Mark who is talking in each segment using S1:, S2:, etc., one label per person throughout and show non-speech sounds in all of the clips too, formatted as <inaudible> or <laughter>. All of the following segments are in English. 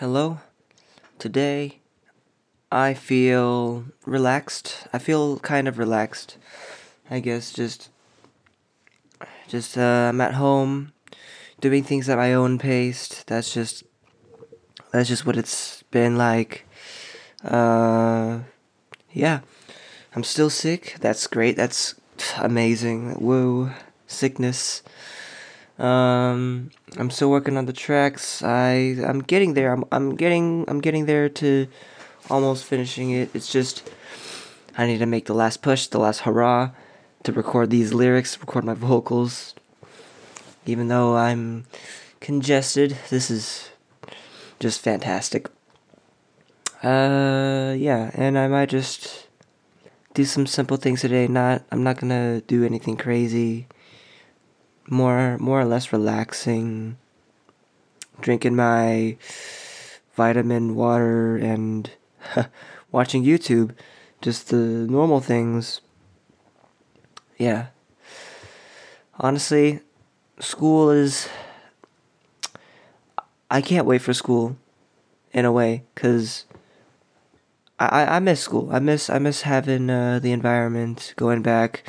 S1: Hello. Today, I feel relaxed. I feel kind of relaxed. I guess just, just uh, I'm at home, doing things at my own pace. That's just, that's just what it's been like. Uh, yeah. I'm still sick. That's great. That's amazing. Whoa, sickness. Um, I'm still working on the tracks. I I'm getting there. I'm I'm getting I'm getting there to almost finishing it. It's just I need to make the last push, the last hurrah to record these lyrics, record my vocals. Even though I'm congested, this is just fantastic. Uh yeah, and I might just do some simple things today. Not I'm not going to do anything crazy more more or less relaxing drinking my vitamin water and <laughs> watching YouTube just the normal things yeah honestly school is I can't wait for school in a way cuz I, I miss school. I miss I miss having uh, the environment, going back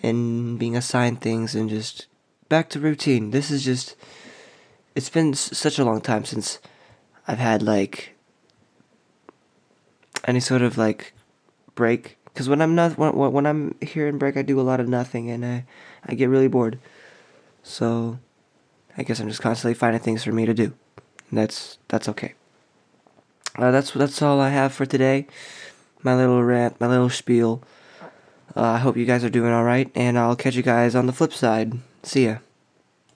S1: and being assigned things and just back to routine. This is just. It's been s- such a long time since I've had like any sort of like break. Because when I'm not when, when I'm here in break, I do a lot of nothing and I I get really bored. So I guess I'm just constantly finding things for me to do. And that's that's okay. Uh, that's that's all I have for today. My little rant, my little spiel. Uh, I hope you guys are doing all right, and I'll catch you guys on the flip side. See ya.